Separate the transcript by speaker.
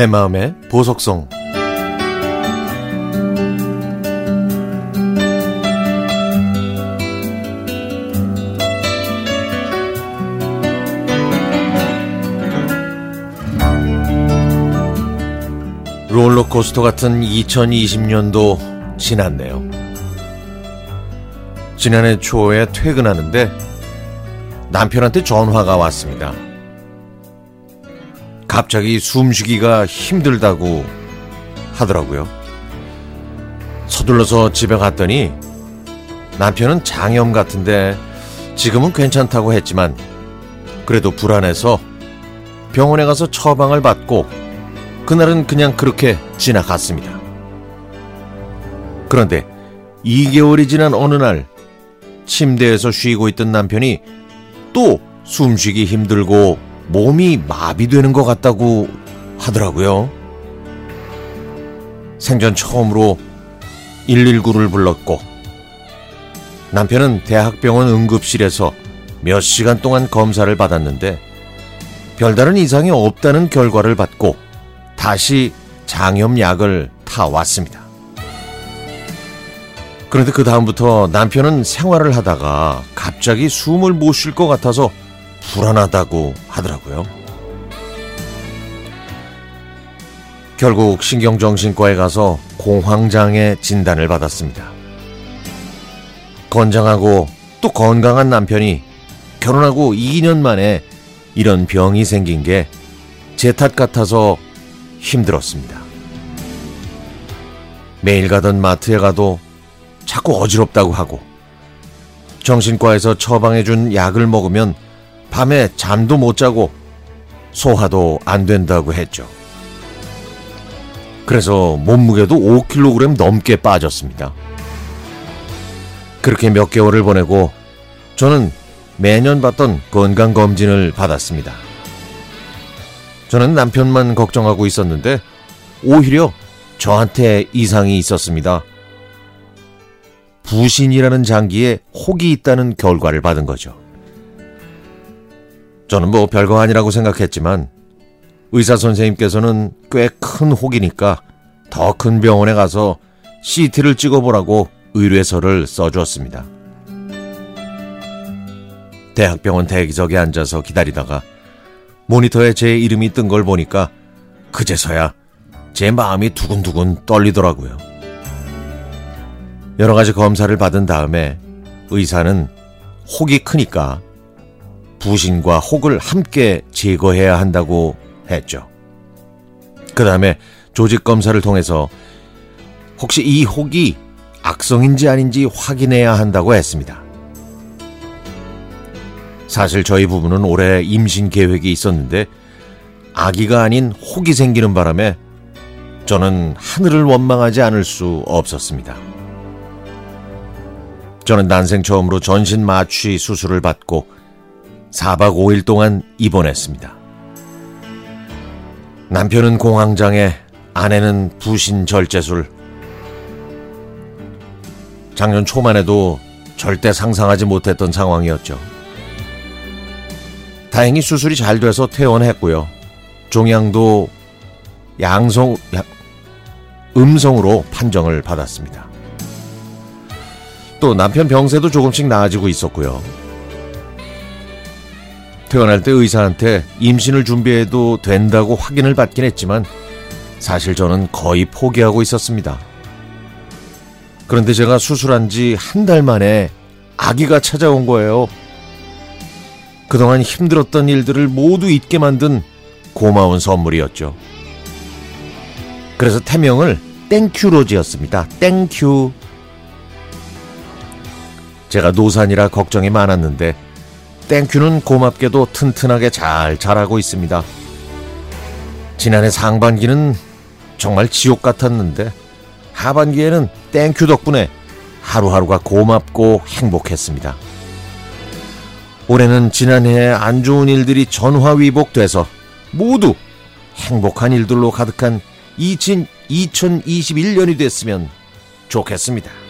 Speaker 1: 내 마음의 보석성 롤러코스터 같은 2020년도 지났네요. 지난해 초에 퇴근하는데 남편한테 전화가 왔습니다. 갑자기 숨쉬기가 힘들다고 하더라고요. 서둘러서 집에 갔더니 남편은 장염 같은데 지금은 괜찮다고 했지만 그래도 불안해서 병원에 가서 처방을 받고 그날은 그냥 그렇게 지나갔습니다. 그런데 2개월이 지난 어느 날 침대에서 쉬고 있던 남편이 또 숨쉬기 힘들고 몸이 마비되는 것 같다고 하더라고요. 생전 처음으로 119를 불렀고 남편은 대학병원 응급실에서 몇 시간 동안 검사를 받았는데 별다른 이상이 없다는 결과를 받고 다시 장염약을 타왔습니다. 그런데 그 다음부터 남편은 생활을 하다가 갑자기 숨을 못 쉴 것 같아서 불안하다고 하더라고요. 결국 신경정신과에 가서 공황장애 진단을 받았습니다. 건장하고 또 건강한 남편이 결혼하고 2년 만에 이런 병이 생긴 게 제 탓 같아서 힘들었습니다. 매일 가던 마트에 가도 자꾸 어지럽다고 하고 정신과에서 처방해준 약을 먹으면 밤에 잠도 못 자고 소화도 안 된다고 했죠. 그래서 몸무게도 5kg 넘게 빠졌습니다. 그렇게 몇 개월을 보내고 저는 매년 받던 건강검진을 받았습니다. 저는 남편만 걱정하고 있었는데 오히려 저한테 이상이 있었습니다. 부신이라는 장기에 혹이 있다는 결과를 받은 거죠. 저는 뭐 별거 아니라고 생각했지만 의사 선생님께서는 꽤 큰 혹이니까 더 큰 병원에 가서 CT를 찍어보라고 의뢰서를 써주었습니다. 대학병원 대기석에 앉아서 기다리다가 모니터에 제 이름이 뜬 걸 보니까 그제서야 제 마음이 두근두근 떨리더라고요. 여러 가지 검사를 받은 다음에 의사는 혹이 크니까 부신과 혹을 함께 제거해야 한다고 했죠. 그 다음에 조직 검사를 통해서 혹시 이 혹이 악성인지 아닌지 확인해야 한다고 했습니다. 사실 저희 부부는 올해 임신 계획이 있었는데 아기가 아닌 혹이 생기는 바람에 저는 하늘을 원망하지 않을 수 없었습니다. 저는 난생 처음으로 전신 마취 수술을 받고 4박 5일 동안 입원했습니다. 남편은 공황장애, 아내는 부신 절제술. 작년 초만 해도 절대 상상하지 못했던 상황이었죠. 다행히 수술이 잘 돼서 퇴원했고요. 종양도 양성, 양, 음성으로 판정을 받았습니다. 또 남편 병세도 조금씩 나아지고 있었고요. 퇴원할 때 의사한테 임신을 준비해도 된다고 확인을 받긴 했지만 사실 저는 거의 포기하고 있었습니다. 그런데 제가 수술한 지 한 달 만에 아기가 찾아온 거예요. 그동안 힘들었던 일들을 모두 잊게 만든 고마운 선물이었죠. 그래서 태명을 땡큐로 지었습니다. 땡큐. 제가 노산이라 걱정이 많았는데 땡큐는 고맙게도 튼튼하게 잘 자라고 있습니다. 지난해 상반기는 정말 지옥 같았는데 하반기에는 땡큐 덕분에 하루하루가 고맙고 행복했습니다. 올해는 지난해에 안 좋은 일들이 전화위복돼서 모두 행복한 일들로 가득한 2021년이 됐으면 좋겠습니다.